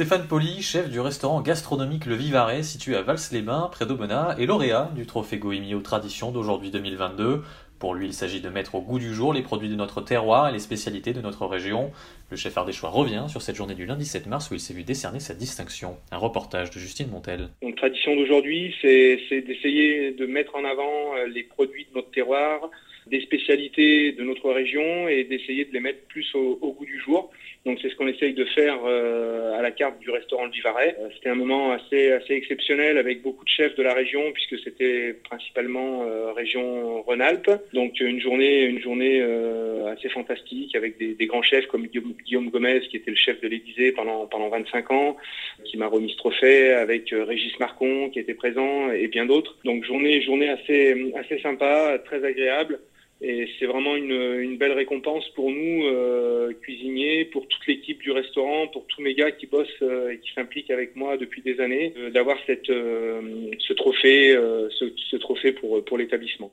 Stéphane Poli, chef du restaurant gastronomique Le Vivarais, situé à Vals-les-Bains, près d'Aubenas, est lauréat du trophée Goemio aux traditions d'aujourd'hui 2022. Pour lui, il s'agit de mettre au goût du jour les produits de notre terroir et les spécialités de notre région. Le chef ardéchois revient sur cette journée du lundi 7 mars où il s'est vu décerner sa distinction. Un reportage de Justine Montel. La tradition d'aujourd'hui, c'est d'essayer de mettre en avant euh, les produits de notre terroir, des spécialités de notre région et d'essayer de les mettre plus au goût du jour. Qu'on essaye de faire euh, à la carte du restaurant Le Vivarais. Euh, c'était un moment assez assez exceptionnel avec beaucoup de chefs de la région puisque c'était principalement euh, région Rhône-Alpes. Donc une journée une journée euh, assez fantastique avec des, des, grands chefs comme Guillaume, Guillaume Gomez qui était le chef de l'Élysée pendant pendant 25 ans, qui m'a remis ce trophée avec euh, Régis Marcon qui était présent et bien d'autres. Donc journée journée assez assez sympa, très agréable. Et c'est vraiment une, belle récompense pour nous, euh, cuisiniers, pour toute l'équipe du restaurant, pour tous mes gars qui bossent euh, et qui s'impliquent avec moi depuis des années, euh, d'avoir ce trophée, pour, pour l'établissement.